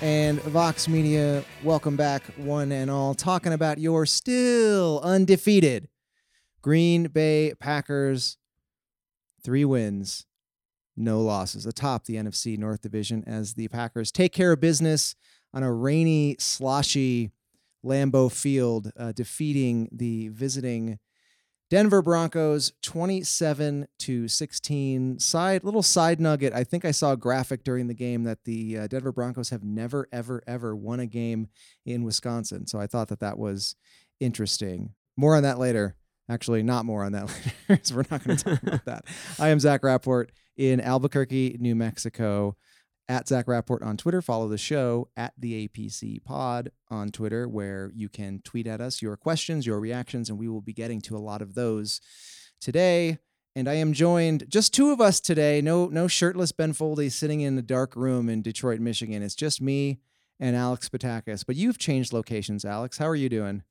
and Vox Media. Welcome back, one and all, talking about your still undefeated Green Bay Packers. Three wins, no losses, atop the NFC North Division as the Packers take care of business on a rainy, sloshy Lambeau Field, uh, defeating the visiting Denver Broncos 27 to 16. Side little side nugget. I think I saw a graphic during the game that the uh, Denver Broncos have never ever ever won a game in Wisconsin. So I thought that that was interesting. More on that later. Actually, not more on that later. so we're not going to talk about that. I am Zach Rapport in Albuquerque, New Mexico at Zach Rapport on Twitter. Follow the show at the APC Pod on Twitter, where you can tweet at us your questions, your reactions, and we will be getting to a lot of those today. And I am joined, just two of us today. No, no shirtless Ben Foldy sitting in a dark room in Detroit, Michigan. It's just me and Alex Patakis. But you've changed locations, Alex. How are you doing?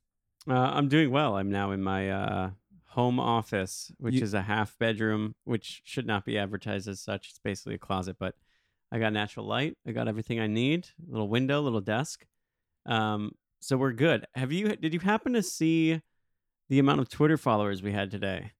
Uh, I'm doing well. I'm now in my uh, home office, which You- is a half bedroom, which should not be advertised as such. It's basically a closet, but I got natural light. I got everything I need. Little window, little desk. Um, so we're good. Have you? Did you happen to see the amount of Twitter followers we had today?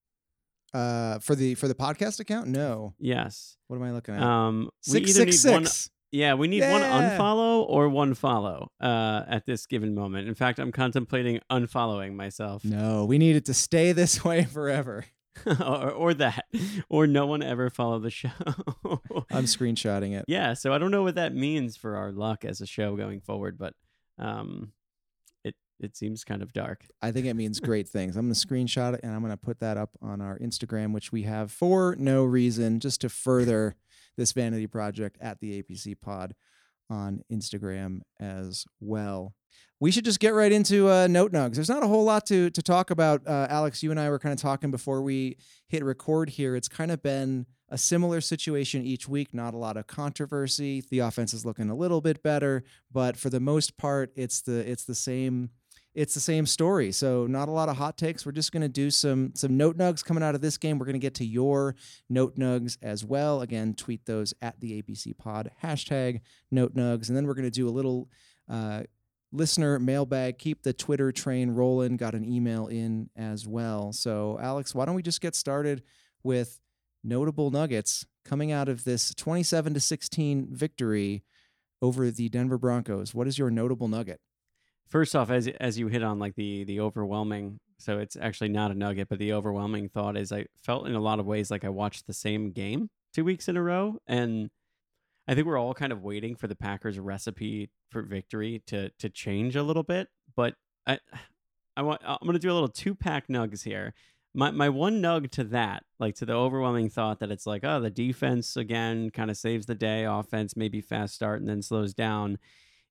Uh, for the for the podcast account? No. Yes. What am I looking at? Um, we Six either six one. Yeah, we need one unfollow or one follow uh, at this given moment. In fact, I'm contemplating unfollowing myself. No, we need it to stay this way forever. or, or that, or no one ever follow the show. I'm screenshotting it. yeah, so I don't know what that means for our luck as a show going forward, but um, it it seems kind of dark. I think it means great things. I'm going to screenshot it and I'm going to put that up on our Instagram, which we have for no reason, just to further this vanity project at the APC Pod on Instagram as well. We should just get right into uh, note nugs. There's not a whole lot to to talk about. Uh, Alex, you and I were kind of talking before we hit record here. It's kind of been a similar situation each week. Not a lot of controversy. The offense is looking a little bit better, but for the most part, it's the it's the same it's the same story. So not a lot of hot takes. We're just going to do some some note nugs coming out of this game. We're going to get to your note nugs as well. Again, tweet those at the APC Pod hashtag note nugs, and then we're going to do a little uh, listener mailbag. Keep the Twitter train rolling. Got an email in as well. So Alex, why don't we just get started with notable nuggets coming out of this 27 to 16 victory over the Denver Broncos? What is your notable nugget? First off, as as you hit on like the the overwhelming, so it's actually not a nugget, but the overwhelming thought is I felt in a lot of ways like I watched the same game two weeks in a row, and I think we're all kind of waiting for the Packers' recipe for victory to to change a little bit. But I I want I'm gonna do a little two pack nugs here. My my one nug to that, like to the overwhelming thought that it's like, oh, the defense again kind of saves the day, offense maybe fast start and then slows down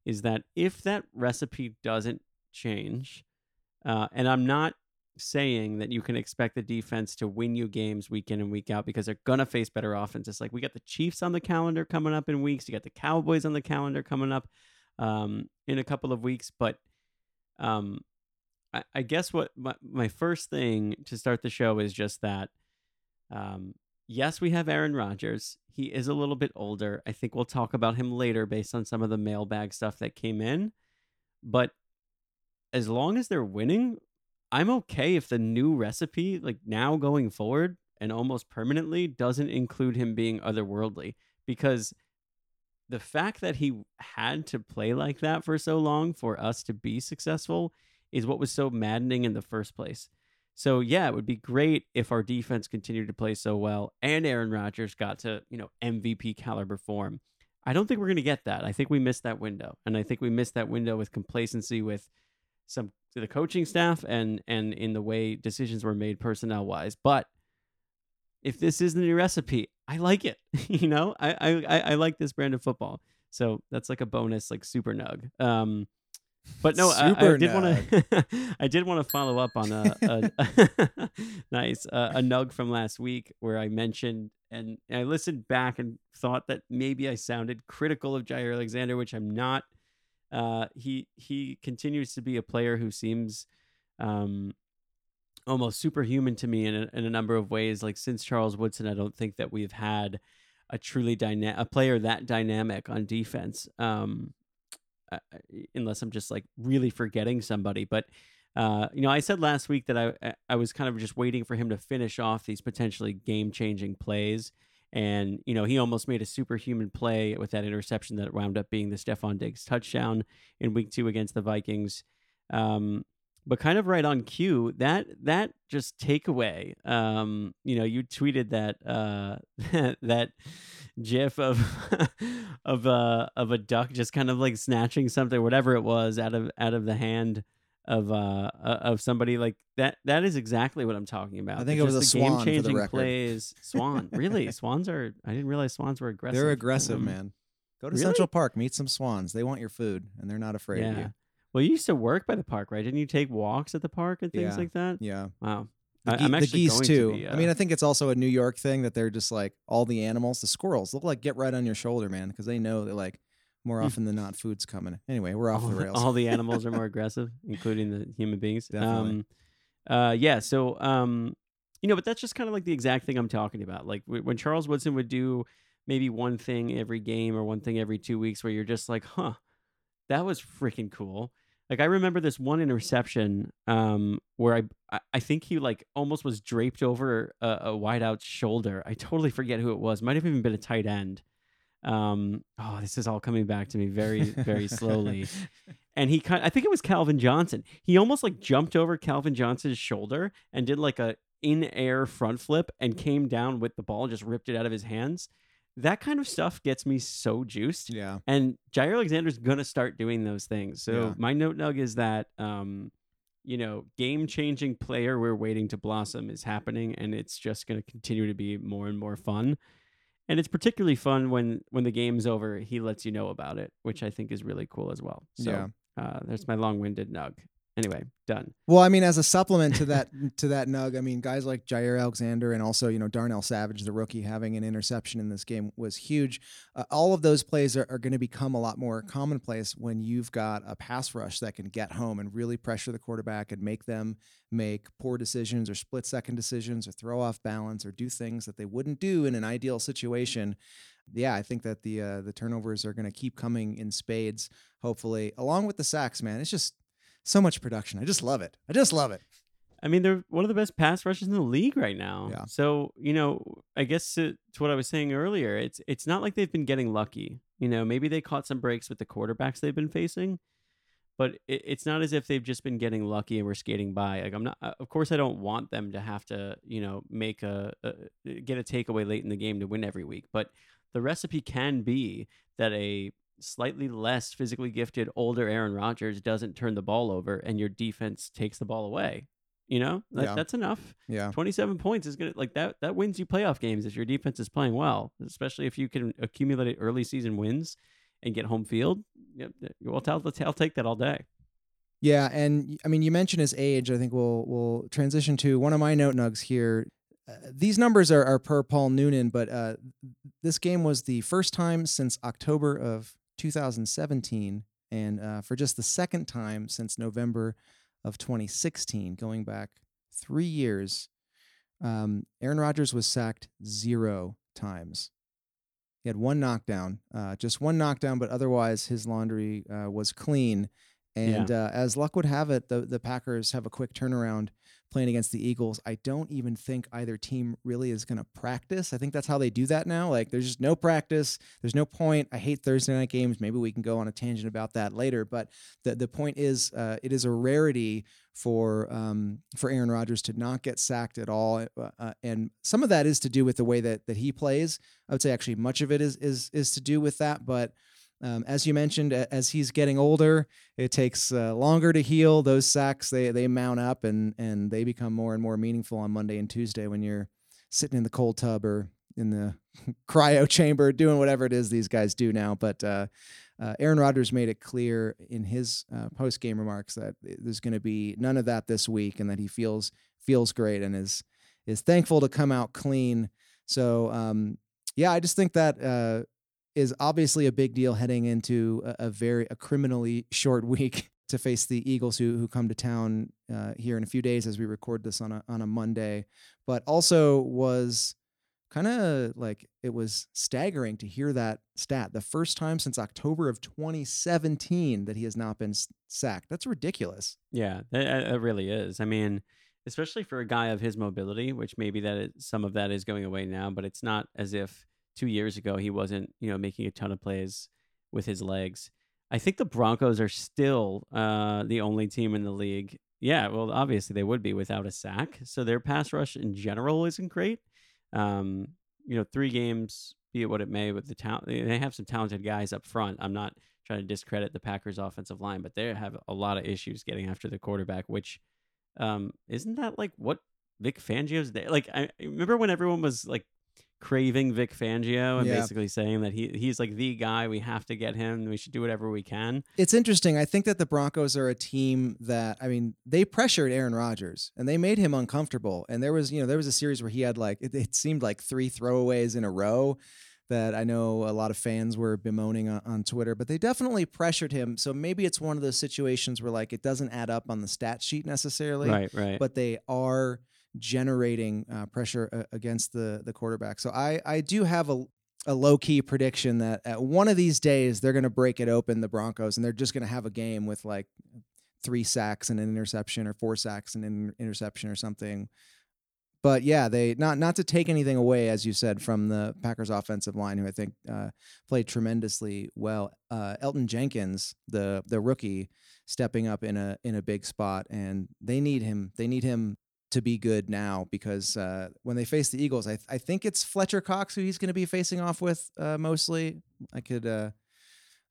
is that if that recipe doesn't change, uh, and I'm not saying that you can expect the defense to win you games week in and week out because they're gonna face better offenses. Like we got the Chiefs on the calendar coming up in weeks, you got the Cowboys on the calendar coming up um, in a couple of weeks, but um, I, I guess what my, my first thing to start the show is just that Um, yes, we have Aaron Rodgers. He is a little bit older. I think we'll talk about him later based on some of the mailbag stuff that came in. But as long as they're winning, I'm okay if the new recipe, like now going forward and almost permanently, doesn't include him being otherworldly. Because the fact that he had to play like that for so long for us to be successful is what was so maddening in the first place. So yeah, it would be great if our defense continued to play so well and Aaron Rodgers got to, you know, MVP caliber form. I don't think we're going to get that. I think we missed that window. And I think we missed that window with complacency with some the coaching staff and and in the way decisions were made personnel wise. But if this is the new recipe, I like it. you know, I, I I like this brand of football. So that's like a bonus, like super nug. Um, but no, I, I, did want to. I did want to follow up on a, a nice uh, a nug from last week where I mentioned and I listened back and thought that maybe I sounded critical of Jaire Alexander, which I'm not. Uh, he he continues to be a player who seems um, almost superhuman to me in a, in a number of ways. Like since Charles Woodson, I don't think that we've had a truly dynamic a player that dynamic on defense. Um, uh, unless I'm just like really forgetting somebody, but. Uh, you know, I said last week that I I was kind of just waiting for him to finish off these potentially game changing plays, and you know he almost made a superhuman play with that interception that wound up being the Stefon Diggs touchdown in Week Two against the Vikings. Um, but kind of right on cue that that just takeaway um you know you tweeted that uh that gif of of uh of a duck just kind of like snatching something whatever it was out of out of the hand of uh of somebody like that that is exactly what i'm talking about I think it was a the swan, game-changing plays swan really swans are i didn't realize swans were aggressive They're aggressive, Um, man. Go to really? Central Park, meet some swans. They want your food, and they're not afraid of yeah you. well you used to work by the park right didn't you take walks at the park and things Yeah. like that Yeah, wow the, ge- I'm the geese going to too. be, I mean, uh, I think it's also a New York thing that they're just like all the animals. The squirrels look like get right on your shoulder, man, because they know that like more Hmm. often than not, food's coming. Anyway, we're off all, the rails. all the animals are more aggressive, including the human beings. Definitely. Um, uh, yeah. So, um, you know, but that's just kind of like the exact thing I'm talking about. Like w- when Charles Woodson would do maybe one thing every game or one thing every two weeks, where you're just like, huh, that was freaking cool. Like I remember this one interception um, where I I- I think he like almost was draped over a, a wideout's shoulder. I totally forget who it was. Might have even been a tight end. Um, oh, this is all coming back to me very very slowly and he kind I think it was Calvin Johnson. He almost like jumped over Calvin Johnson's shoulder and did like a in air front flip and came down with the ball and just ripped it out of his hands. That kind of stuff gets me so juiced. yeah, And Jaire Alexander's gonna start doing those things. So Yeah. my note nug is that um, you know, game changing player we're waiting to blossom is happening and it's just gonna continue to be more and more fun. And it's particularly fun when when the game's over, he lets you know about it, which I think is really cool as well. So Yeah. uh, there's my long winded nug. Anyway, done. Well, I mean, as a supplement to that to that nug, I mean, guys like Jaire Alexander and also you know Darnell Savage, the rookie, having an interception in this game was huge. Uh, all of those plays are, are going to become a lot more commonplace when you've got a pass rush that can get home and really pressure the quarterback and make them make poor decisions or split second decisions or throw off balance or do things that they wouldn't do in an ideal situation. Yeah, I think that the uh, the turnovers are going to keep coming in spades. Hopefully, along with the sacks, man. It's just so much production. I just love it. I just love it. I mean, they're one of the best pass rushes in the league right now. Yeah. So you know, I guess to, to what I was saying earlier, it's it's not like they've been getting lucky. You know, maybe they caught some breaks with the quarterbacks they've been facing, but it, it's not as if they've just been getting lucky and we're skating by. Like I'm not. uh, Of course, I don't want them to have to you know make a, a get a takeaway late in the game to win every week. But the recipe can be that a slightly less physically gifted older Aaron Rodgers doesn't turn the ball over and your defense takes the ball away. You know, that, Yeah. that's enough. Yeah. 27 points is going to like that that wins you playoff games if your defense is playing well, especially if you can accumulate early season wins and get home field. Yep, well, I'll, I'll take that all day. Yeah, and I mean, you mentioned his age. I think we'll we'll transition to one of my note nugs here. Uh, these numbers are, are per Paul Noonan, but uh, this game was the first time since October of 2017, and uh, for just the second time since November of 2016, going back three years. Um, Aaron Rodgers was sacked zero times. He had one knockdown, uh, just one knockdown, but otherwise his laundry uh, was clean. And uh, as luck would have it, the the Packers have a quick turnaround playing against the Eagles. I don't even think either team really is going to practice. I think that's how they do that now. Like there's just no practice. There's no point. I hate Thursday night games. Maybe we can go on a tangent about that later. But the the point is, uh, it is a rarity for um, for Aaron Rodgers to not get sacked at all, uh, uh, and some of that is to do with the way that that he plays. I would say actually much of it is is is to do with that, but. Um, as you mentioned, as he's getting older, it takes uh, longer to heal. Those sacks they they mount up and and they become more and more meaningful on Monday and Tuesday when you're sitting in the cold tub or in the cryo chamber doing whatever it is these guys do now. But uh, uh, Aaron Rodgers made it clear in his uh, post game remarks that there's going to be none of that this week, and that he feels feels great and is is thankful to come out clean. So um, yeah, I just think that uh, is obviously a big deal heading into a, a very a criminally short week to face the Eagles who who come to town uh, here in a few days as we record this on a on a Monday, but also was kind of like it was staggering to hear that stat the first time since October of 2017 that he has not been sacked. That's ridiculous. Yeah, it, really is. I mean, especially for a guy of his mobility, which maybe that is, some of that is going away now, but it's not as if two years ago he wasn't you know making a ton of plays with his legs. I think the Broncos are still uh, the only team in the league. Yeah, well, obviously they would be without a sack. So their pass rush in general isn't great. Um, you know, three games, be it what it may, with the talent, they have some talented guys up front. I'm not trying to discredit the Packers' offensive line, but they have a lot of issues getting after the quarterback. Which um, isn't that like what Vic Fangio's day? Like I remember when everyone was like craving Vic Fangio and yeah. basically saying that he he's like the guy. We have to get him. We should do whatever we can. It's interesting. I think that the Broncos are a team that I mean they pressured Aaron Rodgers and they made him uncomfortable. And there was you know there was a series where he had like it, it seemed like three throwaways in a row that I know a lot of fans were bemoaning on, on, Twitter, but they definitely pressured him. So maybe it's one of those situations where like it doesn't add up on the stat sheet necessarily, right? Right. But they are generating uh, pressure uh, against the the quarterback. So I I do have a a low key prediction that at one of these days they're going to break it open the Broncos and they're just going to have a game with like three sacks and an interception or four sacks and an interception or something. But yeah, they not not to take anything away as you said from the Packers offensive line who I think uh, played tremendously well. Uh, Elgton Jenkins, the the rookie, stepping up in a in a big spot and they need him. They need him to be good now because uh, when they face the Eagles, I, th- I think it's Fletcher Cox who he's going to be facing off with uh, mostly. I could uh,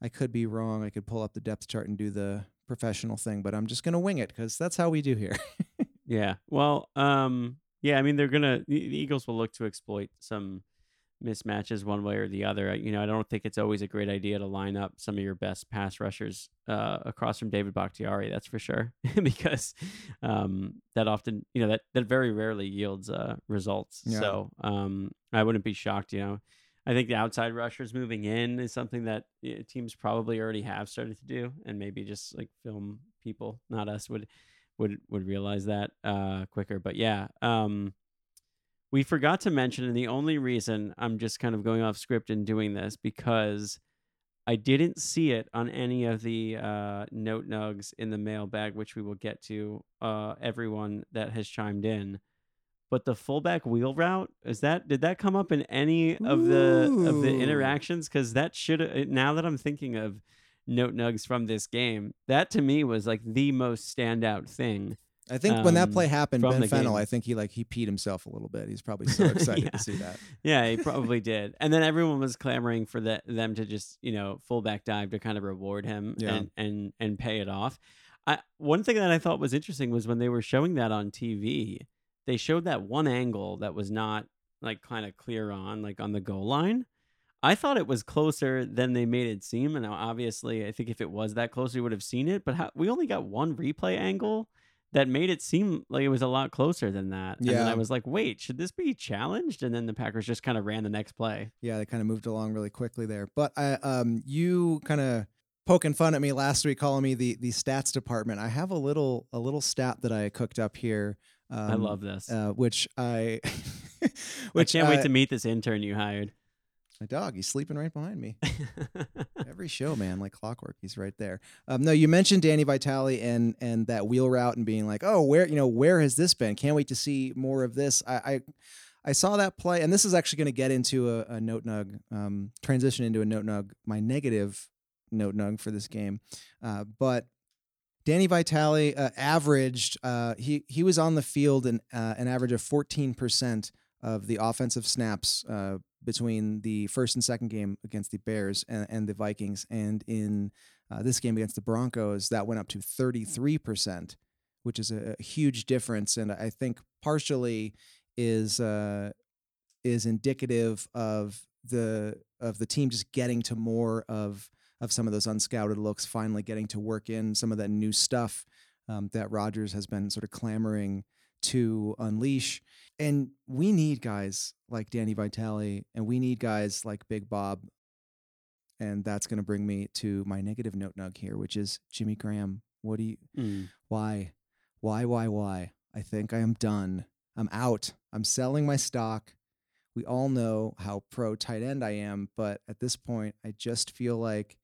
I could be wrong. I could pull up the depth chart and do the professional thing, but I'm just going to wing it because that's how we do here. yeah. Well, um, yeah. I mean, they're gonna the Eagles will look to exploit some mismatches one way or the other. You know, I don't think it's always a great idea to line up some of your best pass rushers uh, across from David Bakhtiari. That's for sure, because um, that often, you know, that that very rarely yields uh, results. Yeah. So um, I wouldn't be shocked. You know, I think the outside rushers moving in is something that teams probably already have started to do, and maybe just like film people, not us, would would would realize that uh, quicker. But yeah. Um, we forgot to mention, and the only reason I'm just kind of going off script and doing this because I didn't see it on any of the uh, note nugs in the mailbag, which we will get to. Uh, everyone that has chimed in, but the fullback wheel route is that did that come up in any of the Ooh. of the interactions? Because that should now that I'm thinking of note nugs from this game, that to me was like the most standout thing I think when that play um, happened, Ben Fennell, game. I think he like he peed himself a little bit. He's probably so excited yeah. to see that. Yeah, he probably did. And then everyone was clamoring for the, them to just you know fullback dive to kind of reward him yeah. and and and pay it off. I, one thing that I thought was interesting was when they were showing that on TV, they showed that one angle that was not like kind of clear on like on the goal line. I thought it was closer than they made it seem, and obviously, I think if it was that close, we would have seen it. But how, we only got one replay angle that made it seem like it was a lot closer than that. Yeah. And then I was like, wait, should this be challenged? And then the Packers just kind of ran the next play. Yeah, they kind of moved along really quickly there. But I, um, you kind of poking fun at me last week, calling me the the stats department. I have a little a little stat that I cooked up here Um, I love this. uh, which I, I which can't wait to meet this intern you hired. My dog, he's sleeping right behind me. Every show, man, like clockwork, he's right there. Um, no, you mentioned Danny Vitale and and that wheel route and being like, oh, where you know where has this been? Can't wait to see more of this. I I, I saw that play, and this is actually going to get into a, a note nug, um, transition into a note nug, my negative note nug for this game, uh, but. Danny Vitale uh, averaged. Uh, he he was on the field an uh, an average of fourteen percent of the offensive snaps uh, between the first and second game against the Bears and, and the Vikings, and in uh, this game against the Broncos, that went up to 33%, which is a, a huge difference, and I think partially is uh, is indicative of the of the team just getting to more of of some of those unscouted looks, finally getting to work in some of that new stuff um, that Rodgers has been sort of clamoring to unleash. And we need guys like Danny Vitale, and we need guys like Big Bob. And that's going to bring me to my negative note nug here, which is Jimmy Graham. What do you, Mm. why, why, why, why? I think I am done. I'm out. I'm selling my stock. We all know how pro tight end I am, but at this point, I just feel like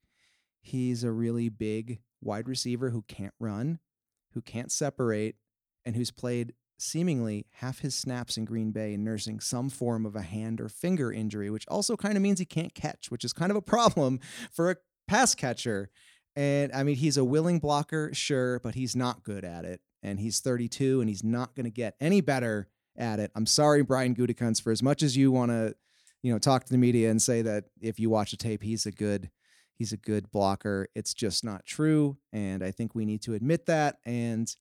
he's a really big wide receiver who can't run, who can't separate, and who's played seemingly half his snaps in Green Bay nursing some form of a hand or finger injury, which also kind of means he can't catch, which is kind of a problem for a pass catcher. And I mean, he's a willing blocker, sure, but he's not good at it. And he's 32 and he's not going to get any better at it. I'm sorry, Brian Gutekunst, for as much as you want to, you know, talk to the media and say that if you watch the tape, he's a good, he's a good blocker. It's just not true. And I think we need to admit that. And,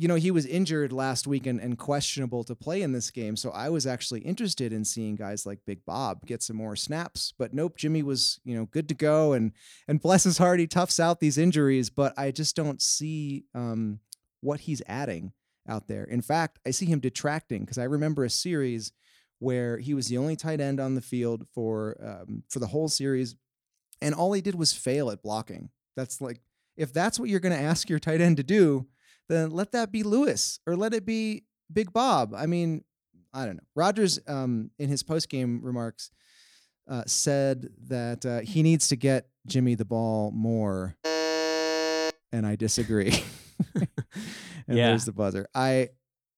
you know, he was injured last week and, and questionable to play in this game. So I was actually interested in seeing guys like Big Bob get some more snaps. But nope, Jimmy was, you know, good to go. And and bless his heart, he toughs out these injuries. But I just don't see um, what he's adding out there. In fact, I see him detracting because I remember a series where he was the only tight end on the field for um, for the whole series, and all he did was fail at blocking. That's like if that's what you're going to ask your tight end to do, then let that be Lewis or let it be Big Bob. I mean, I don't know. Rodgers, um, in his post game remarks, uh, said that uh, he needs to get Jimmy the ball more, and I disagree. and Yeah. there's the buzzer. I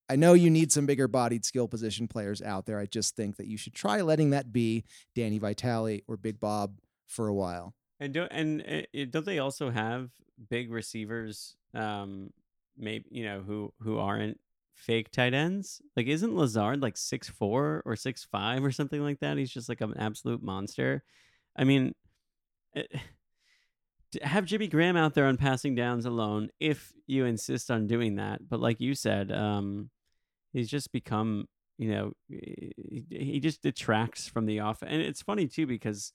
I know you need some bigger bodied skill position players out there. I just think that you should try letting that be Danny Vitale or Big Bob for a while. And don't and uh, don't they also have big receivers? Um, maybe you know who who aren't fake tight ends. Like, isn't Lazard like six four or six five or something like that? He's just like an absolute monster. I mean, eh, to have Jimmy Graham out there on passing downs alone if you insist on doing that. But like you said, um, he's just become you know he, he just detracts from the off. And it's funny too because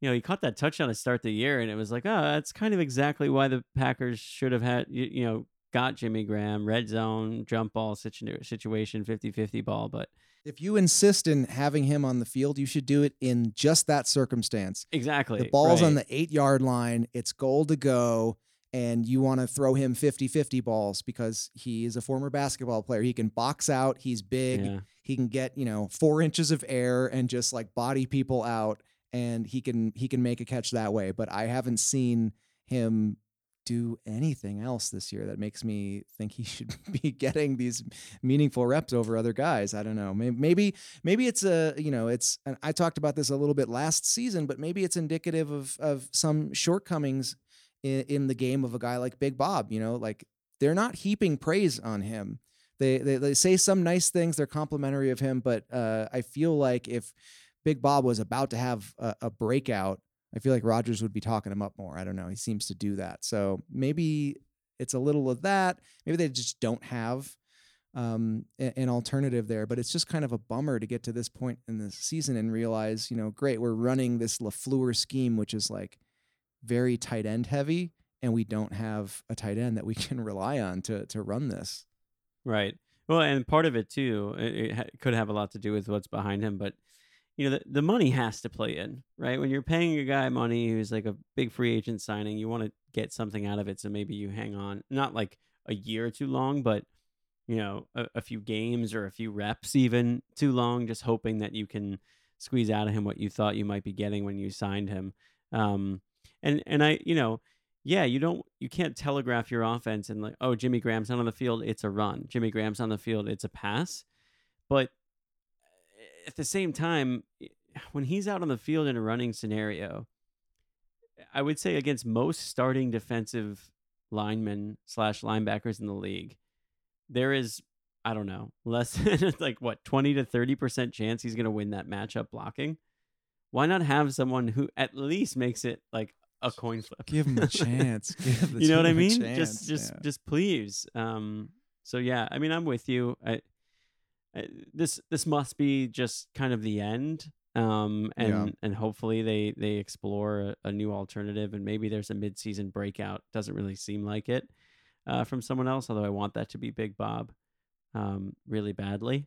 you know, he caught that touchdown to start the year, and it was like, oh, that's kind of exactly why the Packers should have had, you, you know, got Jimmy Graham, red zone, jump ball situ- situation, 50 50 ball. But If you insist in having him on the field, you should do it in just that circumstance. exactly. The ball's on the eight yard line, it's goal to go, and you want to throw him 50 50 balls because he is a former basketball player. He can box out, he's big, Yeah. he can get, you know, four inches of air and just like body people out and he can he can make a catch that way. But I haven't seen him do anything else this year that makes me think he should be getting these meaningful reps over other guys. I don't know. Maybe maybe it's a you know it's I talked about this a little bit last season, but maybe it's indicative of of some shortcomings in, in the game of a guy like Big Bob. You know, like they're not heaping praise on him. They, they they say some nice things. They're complimentary of him, but uh, I feel like if Big Bob was about to have a, a breakout, I feel like Rodgers would be talking him up more. I don't know. He seems to do that. So maybe it's a little of that. Maybe they just don't have um, an alternative there. But it's just kind of a bummer to get to this point in the season and realize, you know, great, we're running this Lafleur scheme, which is like very tight end heavy, and we don't have a tight end that we can rely on to to run this. Right. Well, and part of it too, it, it could have a lot to do with what's behind him, but you know, the, the money has to play in, right? When you're paying a guy money who's like a big free agent signing, you want to get something out of it, so maybe you hang on, not like a year too long, but you know, a, a few games or a few reps even too long, just hoping that you can squeeze out of him what you thought you might be getting when you signed him. Um, and and I, you know, yeah, you don't, you can't telegraph your offense and like, oh, Jimmy Graham's not on the field, it's a run. Jimmy Graham's on the field, it's a pass. But at the same time, when he's out on the field in a running scenario, I would say against most starting defensive linemen slash linebackers in the league, there is I don't know less than like what twenty to thirty percent chance he's going to win that matchup blocking. Why not have someone who at least makes it like a coin flip? Give him a chance. You know what I mean? chance, just just yeah. just please. Um. So yeah, I mean I'm with you. I this this must be just kind of the end. Um. And Yeah. and hopefully they they explore a, a new alternative and maybe there's a midseason breakout. Doesn't really seem like it. Uh, from someone else, although I want that to be Big Bob, um, really badly.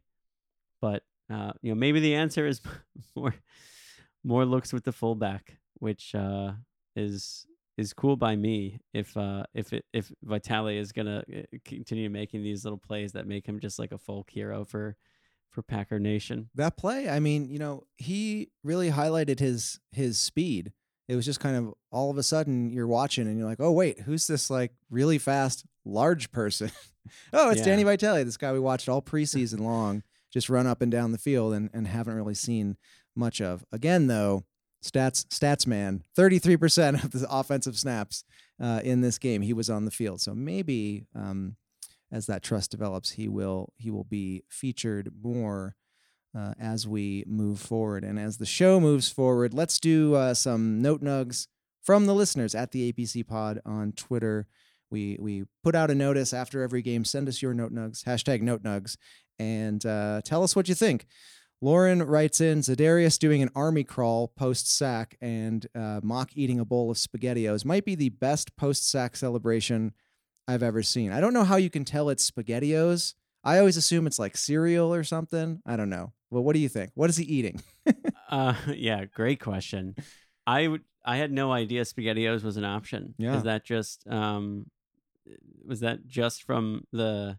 But uh, you know, maybe the answer is more more looks with the fullback, which uh, is is cool by me. If uh, if it if Vitale is gonna uh, continue making these little plays that make him just like a folk hero for for Packer Nation. that play i mean you know he really highlighted his his speed it was just kind of all of a sudden you're watching and you're like oh wait who's this like really fast large person oh it's Yeah. danny vitale this guy we watched all preseason long just run up and down the field and, and haven't really seen much of again though stats stats man 33% of the offensive snaps uh, in this game he was on the field so maybe um, as that trust develops he will he will be featured more uh, as we move forward. And as the show moves forward, let's do uh, some note nugs from the listeners at the APC Pod on Twitter. We we put out a notice after every game. Send us your note nugs hashtag note nugs and uh, tell us what you think. Lauren writes in Za'Darius doing an army crawl post sack and uh, mock eating a bowl of SpaghettiOs might be the best post sack celebration I've ever seen. I don't know how you can tell it's SpaghettiOs. I always assume it's like cereal or something. I don't know. Well, what do you think? What is he eating? Uh, yeah, great question. I. I had no idea SpaghettiOs was an option. Yeah. Is that just um, was that just from the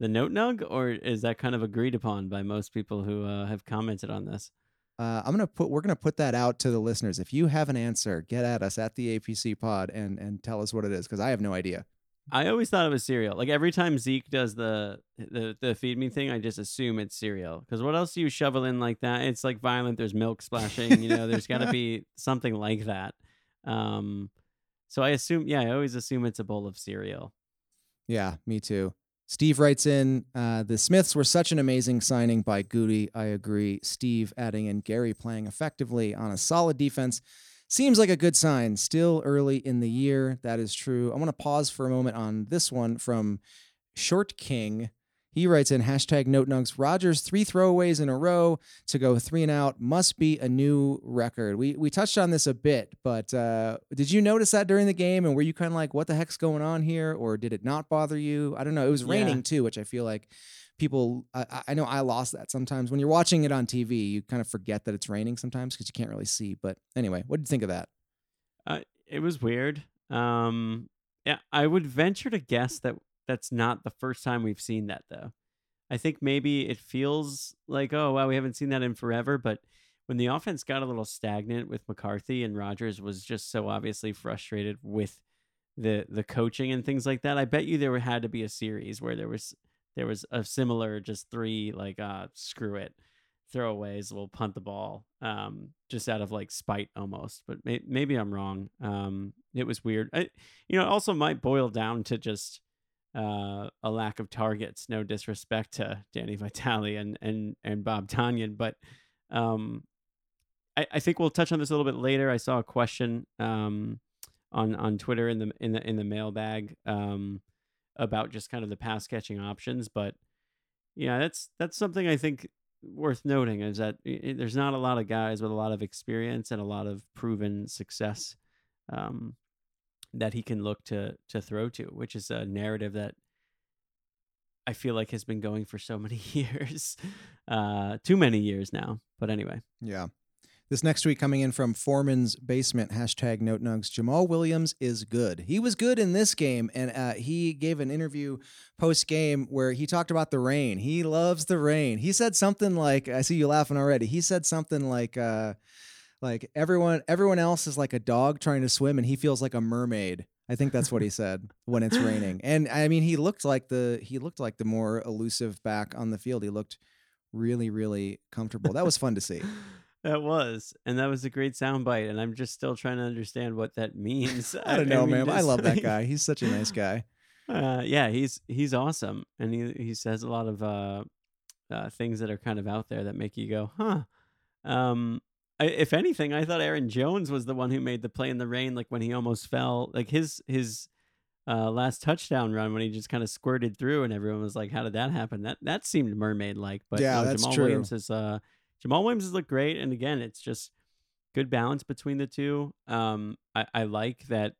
the note nug, or is that kind of agreed upon by most people who uh, have commented on this? Uh, I'm gonna put. We're gonna put that out to the listeners. If you have an answer, get at us at the APC Pod and and tell us what it is because I have no idea. I always thought it was cereal. Like every time Zeke does the the, the feed me thing, I just assume it's cereal. Because what else do you shovel in like that? It's like violent. There's milk splashing. You know, there's got to be something like that. Um, so I assume, yeah, I always assume it's a bowl of cereal. Yeah, me too. Steve writes in, uh, the Smiths were such an amazing signing by Gutey. I agree. Steve adding in Gary playing effectively on a solid defense seems like a good sign. Still early in the year. That is true. I want to pause for a moment on this one from Short King. He writes in hashtag note nugs Rodgers three throwaways in a row to go three and out must be a new record. We we touched on this a bit, but uh, did you notice that during the game? And were you kind of like, what the heck's going on here? Or did it not bother you? I don't know. It was Yeah. raining too, which I feel like people, I, I- I know I lost that sometimes. When you're watching it on TV, you kind of forget that it's raining sometimes because you can't really see. But anyway, what did you think of that? Uh, it was weird. Um, yeah, I would venture to guess that that's not the first time we've seen that, though. I think maybe it feels like, oh, wow, we haven't seen that in forever. But when the offense got a little stagnant with McCarthy and Rodgers was just so obviously frustrated with the the coaching and things like that, I bet you there had to be a series where there was there was a similar just three like uh screw it throwaways we'll punt the ball um just out of like spite almost but may- maybe i'm wrong um it was weird I, you know it also might boil down to just uh a lack of targets no disrespect to danny vitale and and and bob tonyan but um I, I think we'll touch on this a little bit later. I saw a question um on on twitter in the in the in the mailbag um about just kind of the pass catching options but yeah that's that's something i think worth noting is that i- i- there's not a lot of guys with a lot of experience and a lot of proven success um, that he can look to to throw to, which is a narrative that I feel like has been going for so many years, uh, too many years now. But anyway, Yeah. This next tweet coming in from Foreman's Basement, hashtag Note Nugs. Jamaal Williams is good. He was good in this game, and uh, he gave an interview post game where he talked about the rain. He loves the rain. He said something like, I see you laughing already. He said something like, uh, like everyone everyone else is like a dog trying to swim and he feels like a mermaid. I think that's what he said when it's raining. And I mean he looked like the he looked like the more elusive back on the field. He looked really really comfortable. That was fun to see. That was, and that was a great soundbite. And I'm just still trying to understand what that means. I don't know, mean, man. I love that guy. He's such a nice guy. Uh, yeah, he's he's awesome, and he he says a lot of uh, uh, things that are kind of out there that make you go, huh. Um, I, if anything, I thought Aaron Jones was the one who made the play in the rain, like when he almost fell, like his his uh, last touchdown run when he just kind of squirted through, and everyone was like, "How did that happen?" That that seemed mermaid like, but Yeah, no, Jamaal true. Williams is uh, Jamaal Williams has looked great, and again, it's just good balance between the two. Um, I, I like that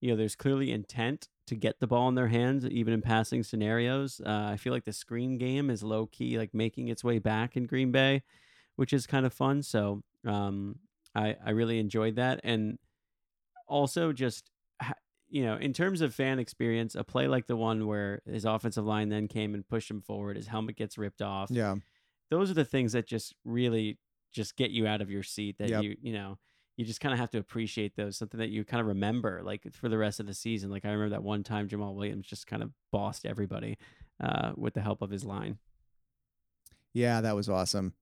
you know there's clearly intent to get the ball in their hands even in passing scenarios uh, i feel like the screen game is low key like making its way back in green bay which is kind of fun so um, I, I really enjoyed that and also just you know in terms of fan experience a play like the one where his offensive line then came and pushed him forward his helmet gets ripped off Yeah. those are the things that just really just get you out of your seat that Yep. you you know you just kind of have to appreciate those something that you kind of remember like for the rest of the season like i remember that one time jamaal williams just kind of bossed everybody uh, with the help of his line Yeah, that was awesome.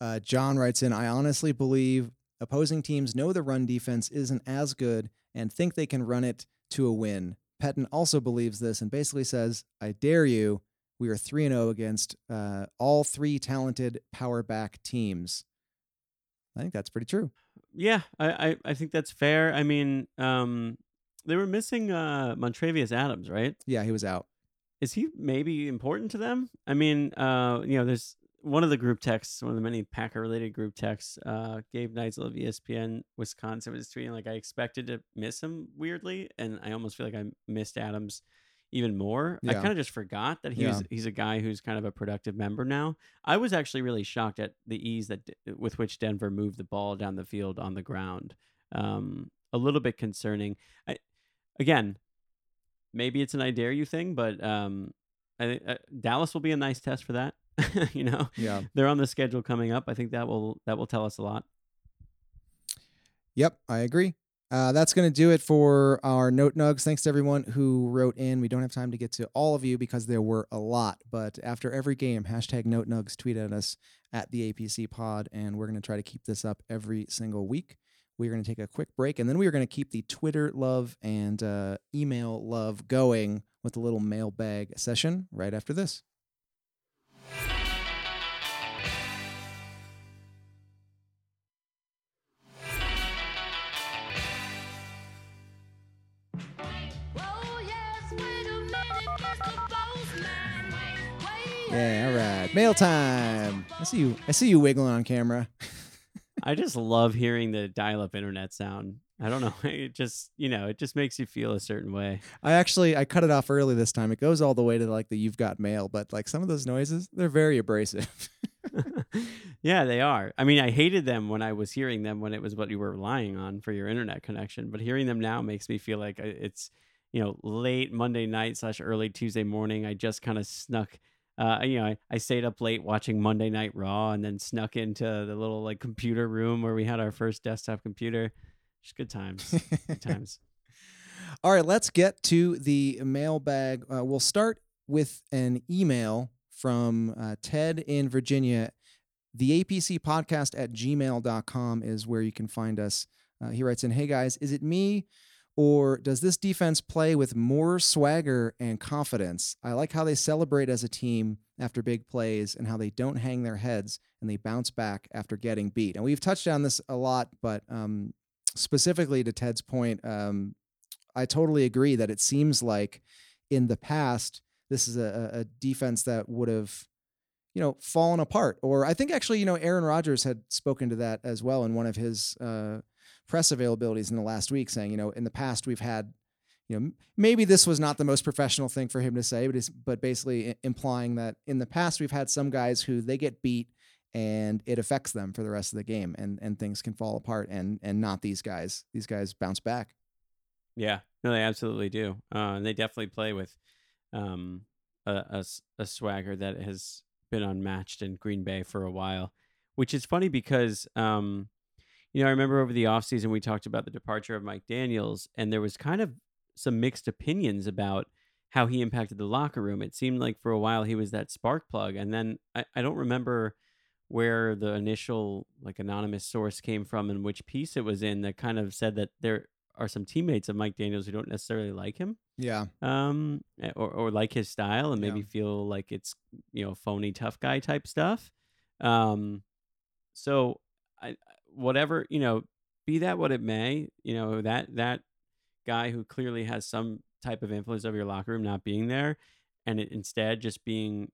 Uh, John writes in I honestly believe opposing teams know the run defense isn't as good and think they can run it to a win. Pettine also believes this and basically says, I dare you. We are 3 0 against uh, all three talented power back teams. I think that's pretty true. yeah i i, I think that's fair i mean um they were missing uh montravius adams right Yeah, he was out. is he maybe important to them? I mean, uh, you know, there's one of the group texts, one of the many Packer related group texts. Uh, Gabe Neitzel of ESPN Wisconsin was tweeting like I expected to miss him weirdly, and I almost feel like I missed Adams even more. I kind of just forgot that he was Yeah. he's a guy who's kind of a productive member now. I was actually really shocked at the ease that with which Denver moved the ball down the field on the ground. Um, a little bit concerning. I, again, maybe it's an I dare you thing, but um, I think uh, Dallas will be a nice test for that. you know, Yeah. they're on the schedule coming up. I think that will that will tell us a lot. Yep, I agree. Uh, that's going to do it for our note nugs. Thanks to everyone who wrote in. We don't have time to get to all of you because there were a lot. But after every game, hashtag note nugs, tweet at us at the APC pod, and we're going to try to keep this up every single week. We're going to take a quick break, and then we are going to keep the Twitter love and uh, email love going with a little mailbag session right after this. Yeah, all right, mail time. I see you. I see you wiggling on camera. I just love hearing the dial-up internet sound. I don't know. It just you know it just makes you feel a certain way. I actually I cut it off early this time. It goes all the way to like the you've got mail, but like some of those noises, they're very abrasive. yeah, they are. I mean, I hated them when I was hearing them when it was what you were relying on for your internet connection. But hearing them now makes me feel like uh, it's you know late Monday night slash early Tuesday morning. I just kind of snuck. Uh, you know, I, I stayed up late watching Monday Night Raw and then snuck into the little like computer room where we had our first desktop computer. Just good times. good times. all right, let's get to the mailbag. Uh, we'll start with an email from uh, Ted in Virginia. The APC podcast at gmail.com is where you can find us. Uh, he writes in, Hey guys, is it me or does this defense play with more swagger and confidence? I like how they celebrate as a team after big plays and how they don't hang their heads and they bounce back after getting beat. And we've touched on this a lot, but um, specifically to Ted's point, um, I totally agree that it seems like in the past, this is a, a defense that would have, you know, fallen apart. Or I think actually, you know, Aaron Rodgers had spoken to that as well in one of his uh, press availabilities in the last week, saying, you know, in the past we've had, you know, maybe this was not the most professional thing for him to say, but it's, but basically implying that in the past we've had some guys who they get beat and it affects them for the rest of the game, and and things can fall apart, and and not these guys. These guys bounce back. Yeah, no, they absolutely do, uh, and they definitely play with um, a swagger that has been unmatched in Green Bay for a while. Which is funny because, um, you know, I remember over the offseason we talked about the departure of Mike Daniels, and there was kind of some mixed opinions about how he impacted the locker room. It seemed like for a while he was that spark plug, and then I, I don't remember where the initial like anonymous source came from and which piece it was in that kind of said that there are some teammates of Mike Daniels who don't necessarily like him Yeah, um eh, or, or like his style and maybe Yeah. feel like it's you know phony tough guy type stuff um so i whatever you know be that what it may you know that that guy who clearly has some type of influence over your locker room not being there and it instead just being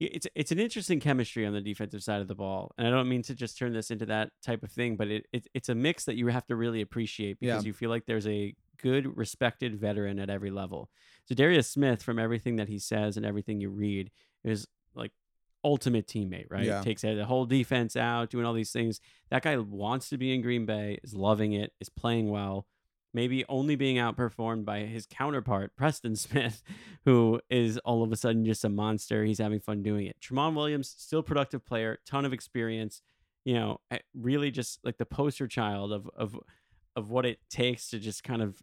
it's it's an interesting chemistry on the defensive side of the ball, and I don't mean to just turn this into that type of thing, but it, it it's a mix that you have to really appreciate because Yeah. you feel like there's a good, respected veteran at every level. So Darius Smith, from everything that he says and everything you read, is ultimate teammate, right? Yeah. Takes the whole defense out, doing all these things. That guy wants to be in Green Bay, is loving it, is playing well. Maybe only being outperformed by his counterpart, Preston Smith, who is all of a sudden just a monster. He's having fun doing it. Tramon Williams, still productive player, ton of experience. You know, eh, really just like the poster child of of of what it takes to just kind of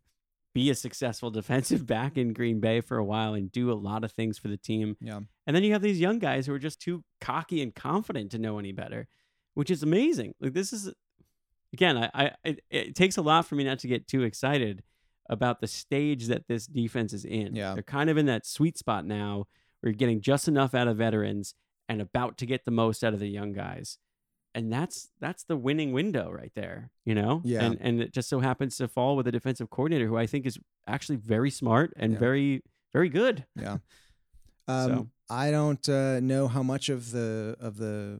be a successful defensive back in Green Bay for a while and do a lot of things for the team. yeah, And then you have these young guys who are just too cocky and confident to know any better, which is amazing. Like this is again, I, I it, it takes a lot for me not to get too excited about the stage that this defense is in. Yeah. They're kind of in that sweet spot now where you're getting just enough out of veterans and about to get the most out of the young guys. And that's that's the winning window right there, you know? Yeah. And and it just so happens to fall with a defensive coordinator who I think is actually very smart and Yeah. very very good. yeah. Um, So- I don't uh, know how much of the of the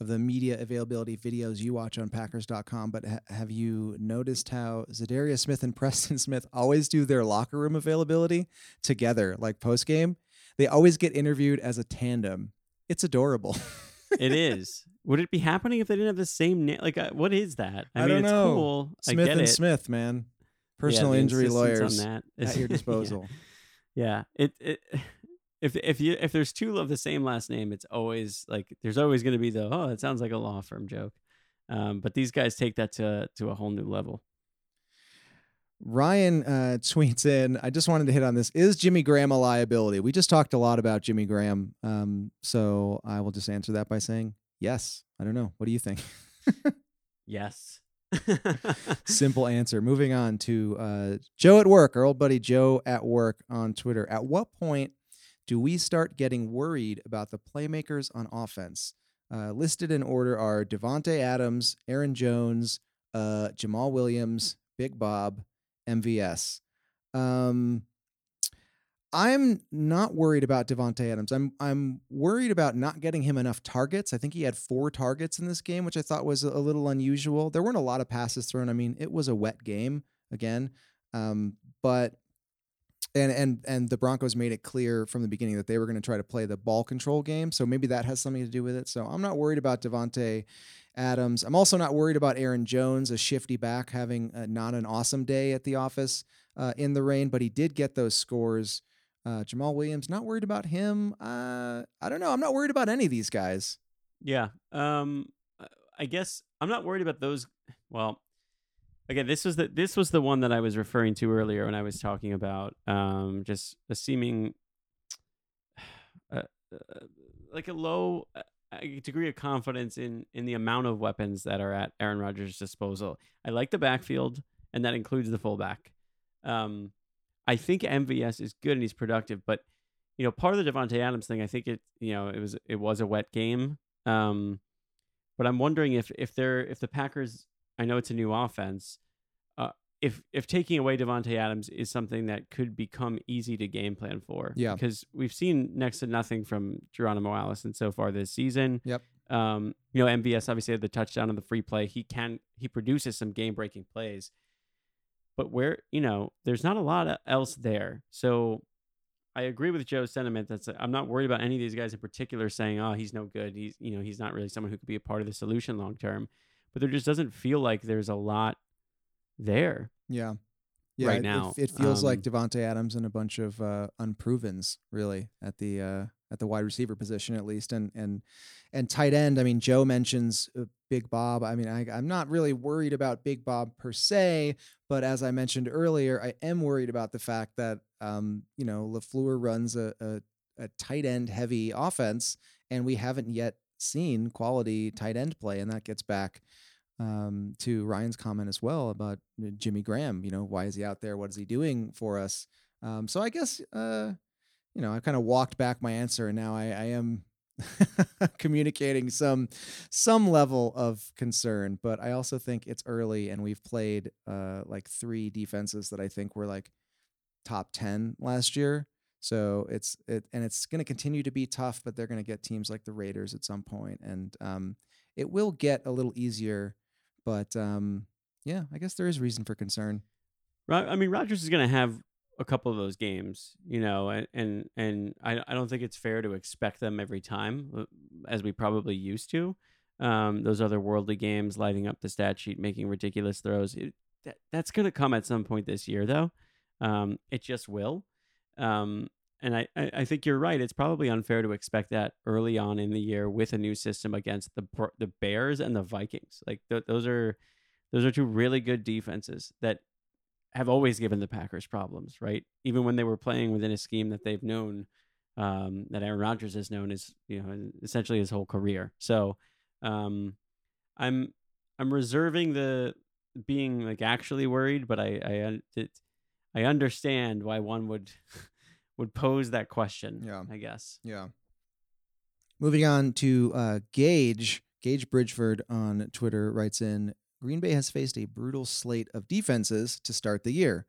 of the media availability videos you watch on Packers.com, but ha- have you noticed how Za'Darius Smith and Preston Smith always do their locker room availability together, like post game? They always get interviewed as a tandem. It's adorable. it is. Would it be happening if they didn't have the same name? Like, uh, what is that? I mean, don't it's know. cool. I Smith get and it. Smith, man. Personal the injury lawyers on that is- at your yeah. disposal. Yeah. It, it if if you if there's two of the same last name, it's always like there's always going to be the oh, it sounds like a law firm joke. Um, but these guys take that to to a whole new level. Ryan uh, tweets in, I just wanted to hit on this. Is Jimmy Graham a liability? We just talked a lot about Jimmy Graham. Um, so I will just answer that by saying yes. I don't know. What do you think? Yes. Simple answer. Moving on to uh, Joe at work, our old buddy Joe at work on Twitter. At what point do we start getting worried about the playmakers on offense? Uh, listed in order are Davante Adams, Aaron Jones, uh, Jamaal Williams, Big Bob, MVS. Um, I'm not worried about Davante Adams. I'm I'm worried about not getting him enough targets. I think he had four targets in this game, which I thought was a little unusual. There weren't a lot of passes thrown. I mean, it was a wet game again, um, but and and and the Broncos made it clear from the beginning that they were going to try to play the ball control game. So maybe that has something to do with it. So I'm not worried about Davante Adams. I'm also not worried about Aaron Jones, a shifty back, having uh, not an awesome day at the office uh, in the rain, but he did get those scores. Uh, Jamaal Williams, not worried about him. Uh, I don't know. I'm not worried about any of these guys. Yeah. Um I guess I'm not worried about those well again this was the this was the one that I was referring to earlier when I was talking about um just a seeming uh, uh, like a low uh, degree of confidence in in the amount of weapons that are at Aaron Rodgers' disposal. I like the backfield and that includes the fullback. Um I think MVS is good and he's productive, but you know, part of the Davante Adams thing, I think it, you know, it was it was a wet game. Um, but I'm wondering if if they're if the Packers, I know it's a new offense, uh, if if taking away Davante Adams is something that could become easy to game plan for. Yeah. because we've seen next to nothing from Geronimo Allison so far this season. Yep. Um, you know, MVS obviously had the touchdown on the free play. He can he produces some game breaking plays, but where you know there's not a lot else there. So I agree with Joe's sentiment. That's I'm not worried about any of these guys in particular saying, "Oh, he's no good. He's you know he's not really someone who could be a part of the solution long term." But there just doesn't feel like there's a lot there. Yeah. Yeah, Right it- it- now, it, feels like um, Davante Adams and a bunch of uh, unprovens, really, at the uh, at the wide receiver position at least, and and and tight end. I mean, Joe mentions uh, Big Bob. I mean, I, I'm not really worried about Big Bob per se, but as I mentioned earlier, I am worried about the fact that um, you know LaFleur runs a, a a tight end heavy offense, and we haven't yet seen quality tight end play, and that gets back um, to Ryan's comment as well about uh, Jimmy Graham. You know, why is he out there? What is he doing for us? Um, so I guess uh, you know I kind of walked back my answer, and now I, I am communicating some some level of concern. But I also think it's early, and we've played uh, like three defenses that I think were like top ten last year. So it's it, and it's going to continue to be tough, but they're going to get teams like the Raiders at some point, and um, it will get a little easier. But um, yeah, I guess there is reason for concern. Ro- I mean, Rodgers is going to have a couple of those games, you know, and and, and I, I don't think it's fair to expect them every time, uh, as we probably used to. Um, those other worldly games, lighting up the stat sheet, making ridiculous throws. It, that that's going to come at some point this year, though. Um, it just will. Um, and I, I think you're right. It's probably unfair to expect that early on in the year with a new system against the the Bears and the Vikings. Like th- those are those are two really good defenses that have always given the Packers problems, right? Even when they were playing within a scheme that they've known, um, that Aaron Rodgers has known is, you know, essentially his whole career. So, um, I'm I'm reserving the being like actually worried, but I I I understand why one would would pose that question. Yeah. I guess. Yeah. Moving on to uh, Gage. Gage Bridgeford on Twitter writes in Green Bay has faced a brutal slate of defenses to start the year.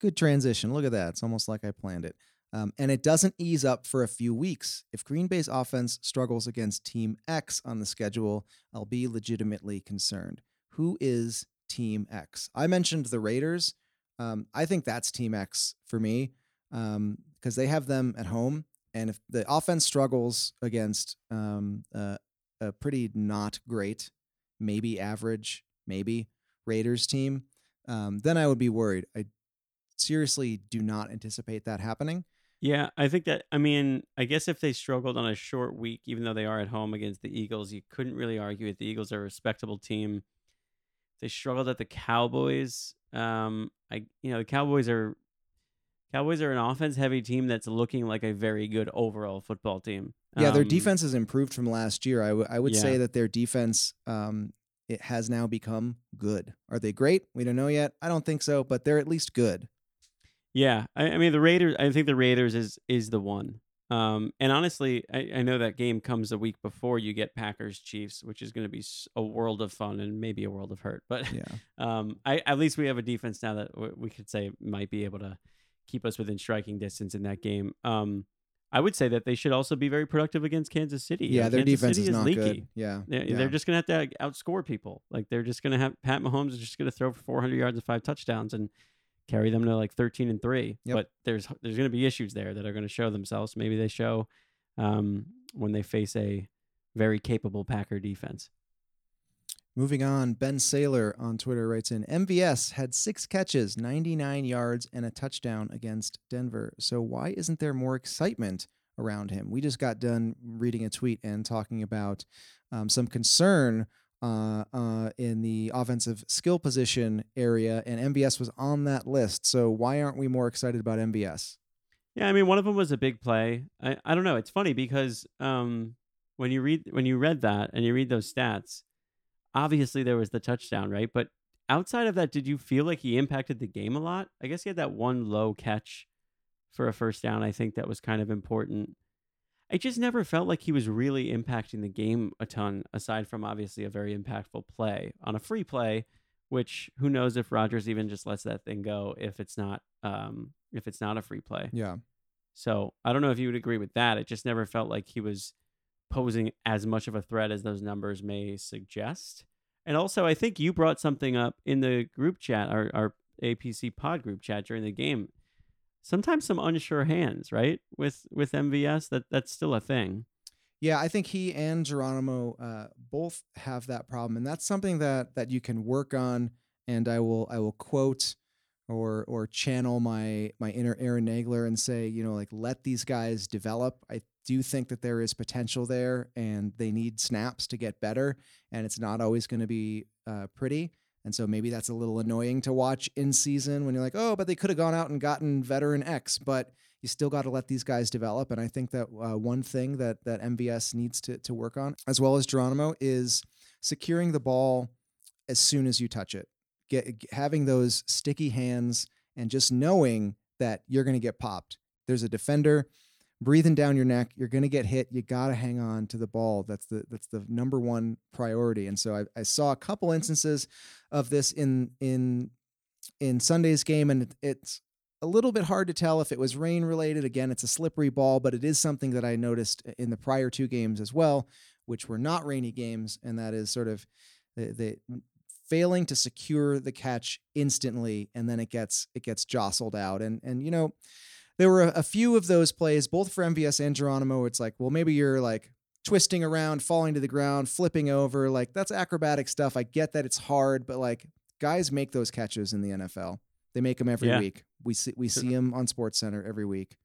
Good transition. Look at that. It's almost like I planned it. Um, and it doesn't ease up for a few weeks. If Green Bay's offense struggles against Team X on the schedule, I'll be legitimately concerned. Who is Team X? I mentioned the Raiders. Um, I think that's Team X for me because they have them at home. And if the offense struggles against um, uh, a pretty not great, maybe average, maybe Raiders team, um, then I would be worried. I seriously do not anticipate that happening. Yeah, I think that. I mean, I guess if they struggled on a short week, even though they are at home against the Eagles, you couldn't really argue it. The Eagles are a respectable team. They struggled at the Cowboys. Um, I you know the Cowboys are Cowboys are an offense heavy team that's looking like a very good overall football team. Yeah, their Um, defense has improved from last year. I, w- I would say that their defense um, it has now become good. Are they great? We don't know yet. I don't think so, but they're at least good. Yeah, I, I mean the Raiders. I think the Raiders is is the one. Um, and honestly, I, I know that game comes a week before you get Packers Chiefs, which is going to be a world of fun and maybe a world of hurt. But Yeah. um, I at least we have a defense now that w- we could say might be able to keep us within striking distance in that game. Um, I would say that they should also be very productive against Kansas City. Yeah, Uh, their Kansas defense City is not leaky. good. Yeah. They're, yeah. they're just going to have to outscore people. Like they're just going to have Pat Mahomes is just going to throw for 400 yards and five touchdowns and carry them to like 13 and three. Yep. But there's there's going to be issues there that are going to show themselves. Maybe they show um, when they face a very capable Packer defense. Moving on, Ben Saylor on Twitter writes in MVS had six catches, 99 yards, and a touchdown against Denver. So why isn't there more excitement around him? We just got done reading a tweet and talking about um, some concern uh, uh, in the offensive skill position area, and MVS was on that list. So why aren't we more excited about MVS? Yeah, I mean one of them was a big play. I, I don't know. It's funny because um, when you read when you read that and you read those stats, obviously there was the touchdown, right? But outside of that, did you feel like he impacted the game a lot? I guess he had that one low catch for a first down. I think that was kind of important. I just never felt like he was really impacting the game a ton, aside from obviously a very impactful play on a free play, which who knows if Rodgers even just lets that thing go if it's not um, if it's not a free play. Yeah. So I don't know if you would agree with that. It just never felt like he was posing as much of a threat as those numbers may suggest. And also, I think you brought something up in the group chat, our, our APC pod group chat during the game. sometimes some unsure hands, right? With with MVS, that that's still a thing. Yeah, I think he and Geronimo uh, both have that problem, and that's something that that you can work on. And I will I will quote or or channel my my inner Aaron Nagler and say, you know, like let these guys develop. I do think that there is potential there, and they need snaps to get better, and it's not always going to be uh, pretty. And so maybe that's a little annoying to watch in season when you're like, oh, but they could have gone out and gotten veteran X, but you still got to let these guys develop. And I think that uh, one thing that that MVS needs to to work on, as well as Geronimo, is securing the ball as soon as you touch it. Get having those sticky hands and just knowing that you're going to get popped. There's a defender breathing down your neck. You're going to get hit. You got to hang on to the ball. That's the that's the number one priority. And so I, I saw a couple instances of this in in in Sunday's game, and it, it's a little bit hard to tell if it was rain related. Again, it's a slippery ball, but it is something that I noticed in the prior two games as well, which were not rainy games, and that is sort of the, the failing to secure the catch instantly, and then it gets it gets jostled out. And and you know, there were a, a few of those plays, both for MVS and Geronimo. It's like, well, maybe you're like twisting around, falling to the ground, flipping over. Like that's acrobatic stuff. I get that it's hard, but like guys make those catches in the NFL. They make them every Yeah. week. We see we see them on Sports Center every week,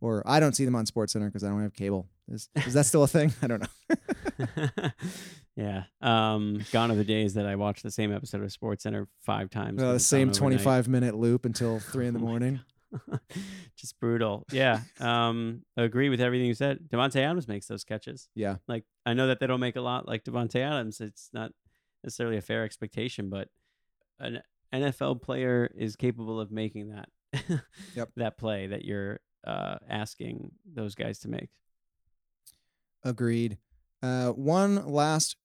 or I don't see them on Sports Center because I don't have cable. Is is that still a thing? I don't know. yeah. Um, gone are the days that I watched the same episode of Sports Center five times. Uh, the same twenty five minute loop until three in the Oh morning. Just brutal. Yeah. Um, agree with everything you said. Davante Adams makes those catches. Yeah. Like I know that they don't make a lot like Davante Adams. It's not necessarily a fair expectation, but an NFL player is capable of making that Yep. that play that you're uh, asking those guys to make. Agreed. Uh, one last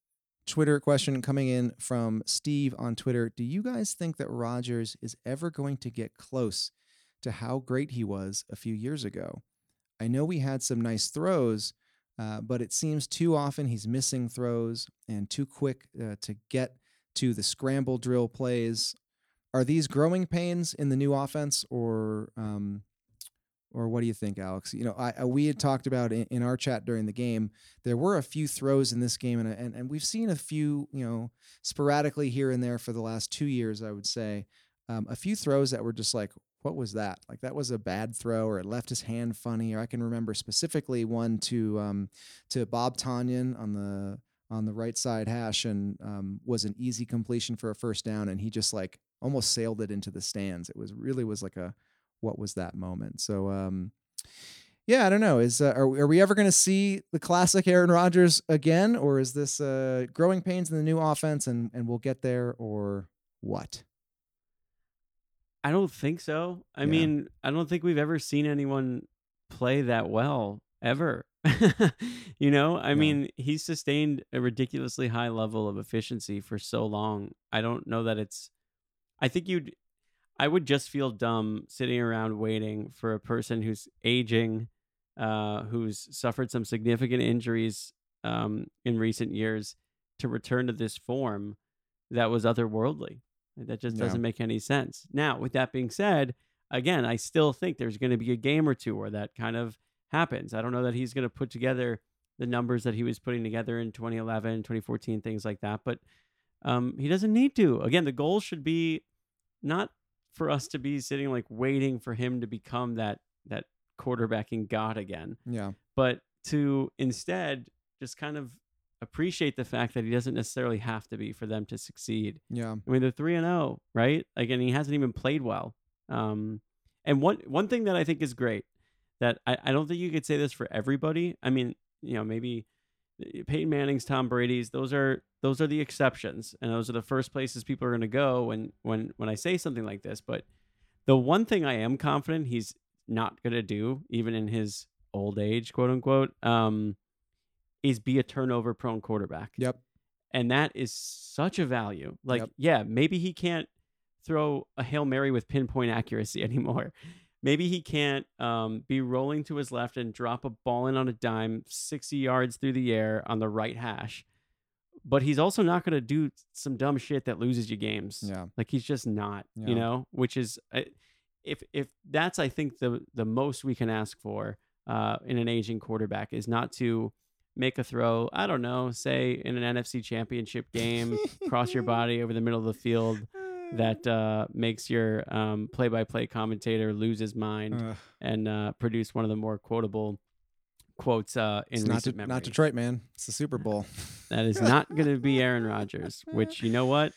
Twitter question coming in from Steve on Twitter. Do you guys think that Rodgers is ever going to get close to how great he was a few years ago? I know we had some nice throws, uh, but it seems too often he's missing throws and too quick uh, to get to the scramble drill plays. Are these growing pains in the new offense, or um, or what do you think, Alex? You know, I, I we had talked about in, in our chat during the game. There were a few throws in this game, and, and and we've seen a few, you know, sporadically here and there for the last two years. I would say um, a few throws that were just like, what was that? Like that was a bad throw, or it left his hand funny. Or I can remember specifically one to um, to Bob Tonyan on the on the right side hash, and um, was an easy completion for a first down, and he just like almost sailed it into the stands. It was really was like a what was that moment? So um, yeah, I don't know. Is uh, are are we ever going to see the classic Aaron Rodgers again, or is this uh, growing pains in the new offense, and and we'll get there, or what? I don't think so. I Yeah. mean, I don't think we've ever seen anyone play that well ever. you know, I Yeah. mean, he's sustained a ridiculously high level of efficiency for so long. I don't know that it's I think you'd I would just feel dumb sitting around waiting for a person who's aging, uh, who's suffered some significant injuries um, in recent years to return to this form that was otherworldly. That just doesn't make any sense. Now, with that being said, again, I still think there's going to be a game or two where that kind of happens. I don't know that he's going to put together the numbers that he was putting together in 2011, 2014, things like that, but um, he doesn't need to. Again, the goal should be not for us to be sitting like waiting for him to become that that quarterbacking god again, Yeah, but to instead just kind of appreciate the fact that he doesn't necessarily have to be for them to succeed. yeah, I mean, they're three and zero, right? Again, he hasn't even played well. Um, and one one thing that I think is great that I, I don't think you could say this for everybody. I mean, you know, maybe uh, Peyton Manning's, Tom Brady's, those are those are the exceptions, and those are the first places people are going to go when when when I say something like this. But the one thing I am confident he's not going to do, even in his old age, quote unquote, um, is be a turnover prone quarterback yep, and that is such a value. Like, Yep. yeah, maybe he can't throw a hail mary with pinpoint accuracy anymore. Maybe he can't um, be rolling to his left and drop a ball in on a dime, sixty yards through the air on the right hash. But he's also not going to do some dumb shit that loses you games. yeah, Like he's just not, Yeah. you know, which is uh, if if that's I think the the most we can ask for uh, in an aging quarterback is not to make a throw. I don't know, say in an NFC Championship game, cross your body over the middle of the field that uh, makes your um, play-by-play commentator lose his mind Ugh, and uh, produce one of the more quotable quotes uh, in it's not, recent De- memory. not Detroit, man. It's the Super Bowl. That is not going to be Aaron Rodgers. Which you know what,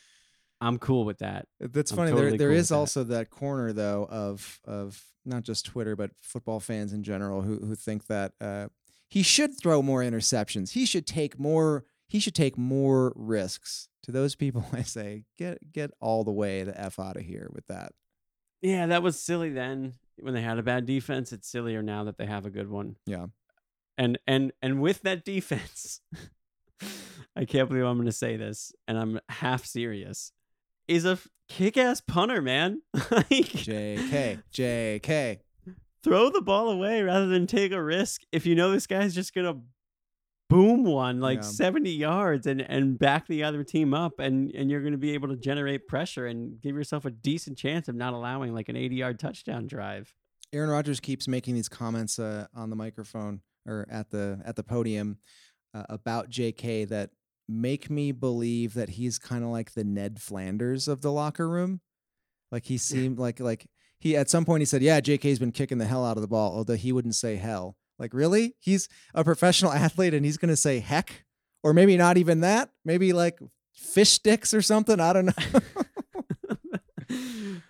I'm cool with that. That's I'm funny. totally there, there cool is with that. also that corner though of of not just Twitter but football fans in general who who think that uh, he should throw more interceptions. He should take more. He should take more risks. To those people, I say, get get all the way the f out of here with that. Yeah, that was silly then when they had a bad defense. It's sillier now that they have a good one. Yeah. And and and with that defense, I can't believe I'm going to say this, and I'm half serious. Is a kick-ass punter, man. like, Jk, Jk. Throw the ball away rather than take a risk. If you know this guy's just gonna boom one like Yeah. 70 yards and and back the other team up and and you're gonna be able to generate pressure and give yourself a decent chance of not allowing like an 80 yard touchdown drive. Aaron Rodgers keeps making these comments uh, on the microphone or at the at the podium uh, about J.K. that make me believe that he's kind of like the Ned Flanders of the locker room. Like he seemed like like he at some point he said, "Yeah, J.K.'s been kicking the hell out of the ball," although he wouldn't say hell. Like really, he's a professional athlete and he's gonna say heck, or maybe not even that. Maybe like fish sticks or something. I don't know.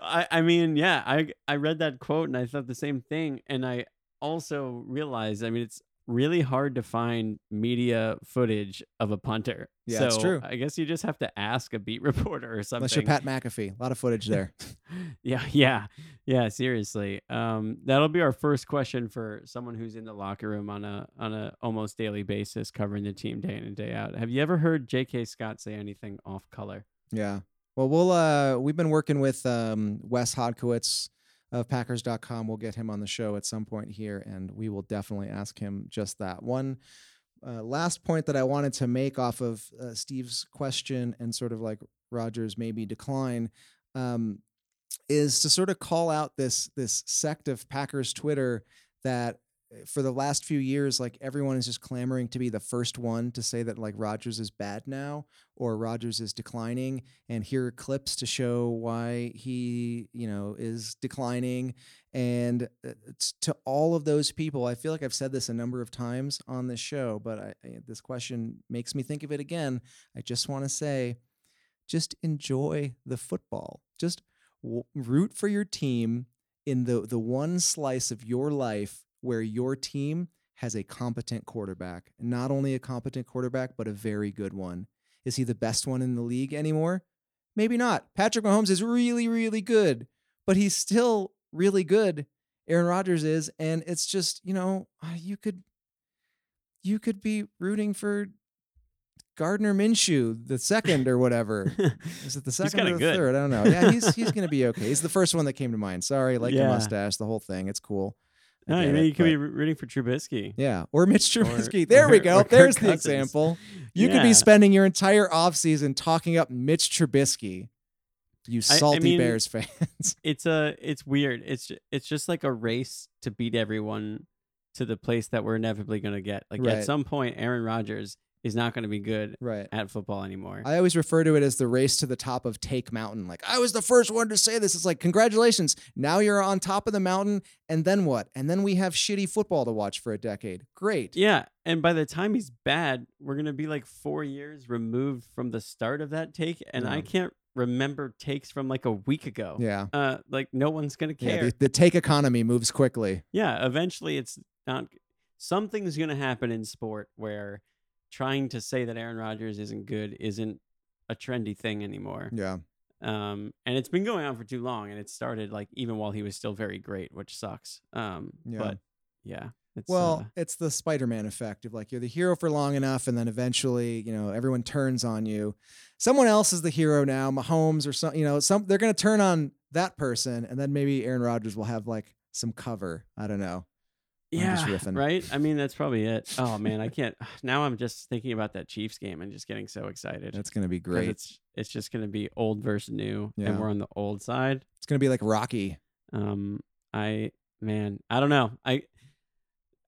I I mean, yeah, I I read that quote and I thought the same thing and I also realized, I mean, it's really hard to find media footage of a punter. Yeah, so it's true. I guess you just have to ask a beat reporter or something. Unless you're Pat McAfee, a lot of footage there. yeah, yeah, yeah. Seriously, um, that'll be our first question for someone who's in the locker room on a on a almost daily basis, covering the team day in and day out. Have you ever heard J.K. Scott say anything off color? Yeah. Well, we'll uh we've been working with um Wes Hodkiewicz of Packers.com. We'll get him on the show at some point here, and we will definitely ask him just that. One uh, last point that I wanted to make off of uh, Steve's question and sort of like Rodgers maybe decline um, is to sort of call out this this sect of Packers Twitter that for the last few years, like everyone is just clamoring to be the first one to say that like Rodgers is bad now or Rodgers is declining, and here are clips to show why he, you know, is declining. And uh, to all of those people, I feel like I've said this a number of times on this show, but I, I, this question makes me think of it again. I just want to say, just enjoy the football. Just w- root for your team in the the one slice of your life where your team has a competent quarterback. Not only a competent quarterback, but a very good one. Is he the best one in the league anymore? Maybe not. Patrick Mahomes is really, really good, but he's still really good. Aaron Rodgers is, and it's just you know uh, you could you could be rooting for Gardner Minshew the second or whatever. Is it the second or the good. third? I don't know. Yeah, he's he's gonna be okay. He's the first one that came to mind. Sorry, like your Yeah. mustache, the whole thing. It's cool. I No, you, know, it, you could be rooting for Trubisky. yeah, or Mitch Or- Trubisky. there we go. or There's the example. You could be spending your entire offseason talking up Mitch Trubisky. You I- I salty mean- Bears fans. It's a it's weird. It's it's just like a race to beat everyone to the place that we're inevitably going to get. Like Right. at some point, Aaron Rodgers is not going to be good right. at football anymore. I always refer to it as the race to the top of Take Mountain. Like, I was the first one to say this. It's like, congratulations. Now you're on top of the mountain. And then what? And then we have shitty football to watch for a decade. Great. Yeah, and by the time he's bad, we're gonna be like four years removed from the start of that take, and I can't remember takes from like a week ago. Yeah. Uh, like no one's gonna Yeah. care. The, the take economy moves quickly. yeah, eventually it's not. Something's gonna happen in sport where trying to say that Aaron Rodgers isn't good isn't a trendy thing anymore. Yeah. Um, and it's been going on for too long, and it started like even while he was still very great, which sucks. Um, Yeah. but yeah, it's, Well, uh, it's the Spider Man effect of like you're the hero for long enough, and then eventually, you know, everyone turns on you. Someone else is the hero now, Mahomes or some, you know, some they're going to turn on that person, and then maybe Aaron Rodgers will have like some cover. I don't know. Yeah, right. I mean, that's probably it. Oh man, I can't. Now I'm just thinking about that Chiefs game and just getting so excited. That's going to be great. It's it's just gonna be old versus new, Yeah. and we're on the old side. It's going to be like Rocky. Um, I man, I don't know. I,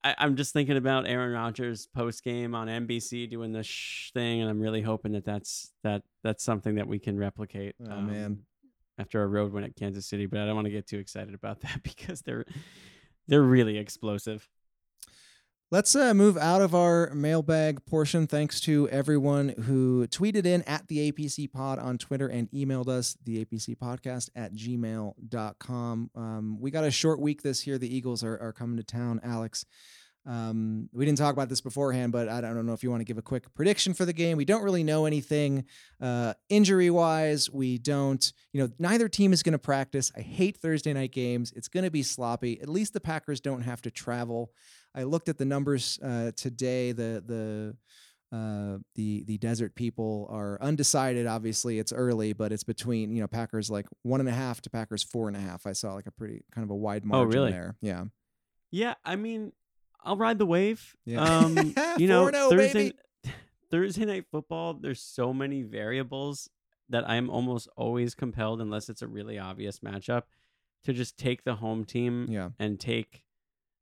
I I'm just thinking about Aaron Rodgers post game on NBC doing the shh thing, and I'm really hoping that that's that that's something that we can replicate. Oh, man. um, after a road win at Kansas City, but I don't want to get too excited about that because they're they're really explosive. Let's uh, move out of our mailbag portion. Thanks to everyone who tweeted in at the APC pod on Twitter and emailed us, the APC podcast at gmail.com. Um, we got a short week this year. The Eagles are, are coming to town, Alex. Um, we didn't talk about this beforehand, but I don't know if you want to give a quick prediction for the game. We don't really know anything uh, injury wise. We don't, you know, neither team is going to practice. I hate Thursday night games. It's going to be sloppy. At least the Packers don't have to travel. I looked at the numbers uh, today. The the uh, the the desert people are undecided. Obviously, it's early, but it's between you know Packers like one and a half to Packers four and a half. I saw like a pretty kind of a wide margin really? there. Yeah, Yeah, I mean, I'll ride the wave. Yeah. Um, you know, 4-0, Thursday. Thursday night football. There's so many variables that I'm almost always compelled, unless it's a really obvious matchup, to just take the home team yeah, and take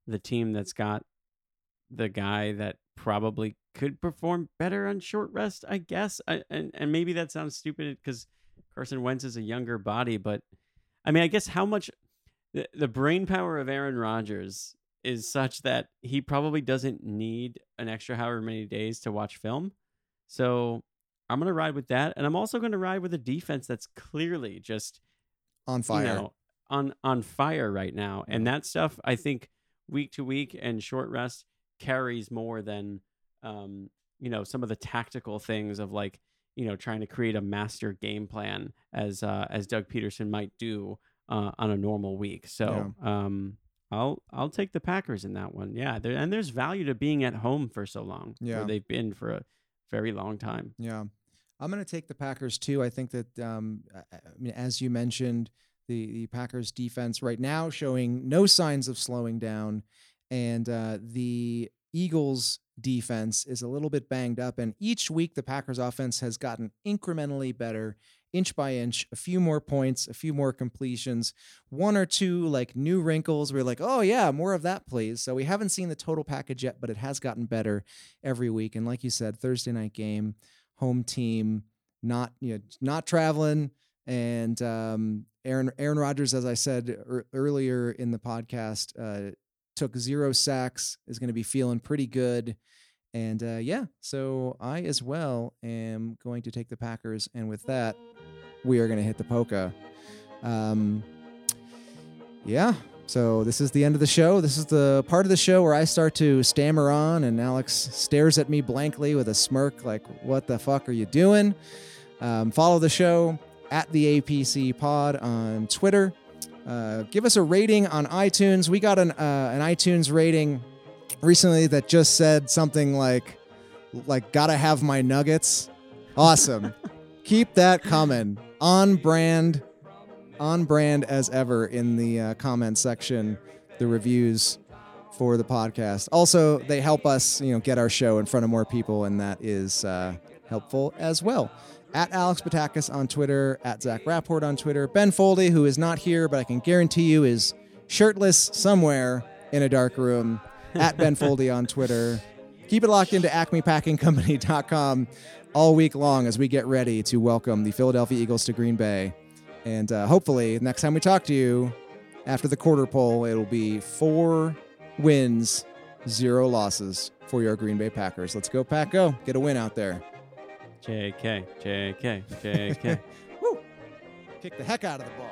the team that's got the guy that probably could perform better on short rest, I guess. I, and and maybe that sounds stupid because Carson Wentz is a younger body, but I mean, I guess how much the, the brain power of Aaron Rodgers is such that he probably doesn't need an extra however many days to watch film. So I'm gonna ride with that, and I'm also gonna ride with a defense that's clearly just on fire. you know, on on fire right now. And that stuff I think week to week and short rest carries more than um, you know, some of the tactical things of like, you know, trying to create a master game plan as uh as Doug Pederson might do uh on a normal week. So um I'll I'll take the Packers in that one. Yeah. There, and there's value to being at home for so long. Yeah. Where they've been for a very long time. Yeah, I'm going to take the Packers too. I think that, um, I mean, as you mentioned, the the Packers defense right now showing no signs of slowing down, and uh, the Eagles defense is a little bit banged up. And each week, the Packers offense has gotten incrementally better, inch by inch. A few more points, a few more completions, one or two like new wrinkles. We're like, oh yeah, more of that, please. So we haven't seen the total package yet, but it has gotten better every week. And like you said, Thursday night game home team, not you know not traveling, and um, Aaron Aaron Rodgers, as I said ear- earlier in the podcast, uh, took zero sacks, is going to be feeling pretty good, and uh, yeah, so I as well am going to take the Packers, and with that, we are going to hit the polka. Um, yeah. So this is the end of the show. This is the part of the show where I start to stammer on, and Alex stares at me blankly with a smirk, like, "What the fuck are you doing?" Um, follow the show at the APC Pod on Twitter. Uh, give us a rating on iTunes. We got an uh, an iTunes rating recently that just said something like, "Like, gotta have my nuggets." Awesome. Keep that coming. On brand on brand as ever in the uh, comment section, the reviews for the podcast. Also, they help us, you know, get our show in front of more people, and that is uh, helpful as well. At Alex Batakis on Twitter, at Zach Rapport on Twitter, Ben Foldy, who is not here, but I can guarantee you is shirtless somewhere in a dark room, at Ben Foldy on Twitter. Keep it locked into acmepackingcompany.com all week long as we get ready to welcome the Philadelphia Eagles to Green Bay. And uh, hopefully, next time we talk to you after the quarter pole, it'll be four wins, zero losses for your Green Bay Packers. Let's go, Pack, go. Get a win out there. JK, JK, JK. Woo! Kick the heck out of the ball.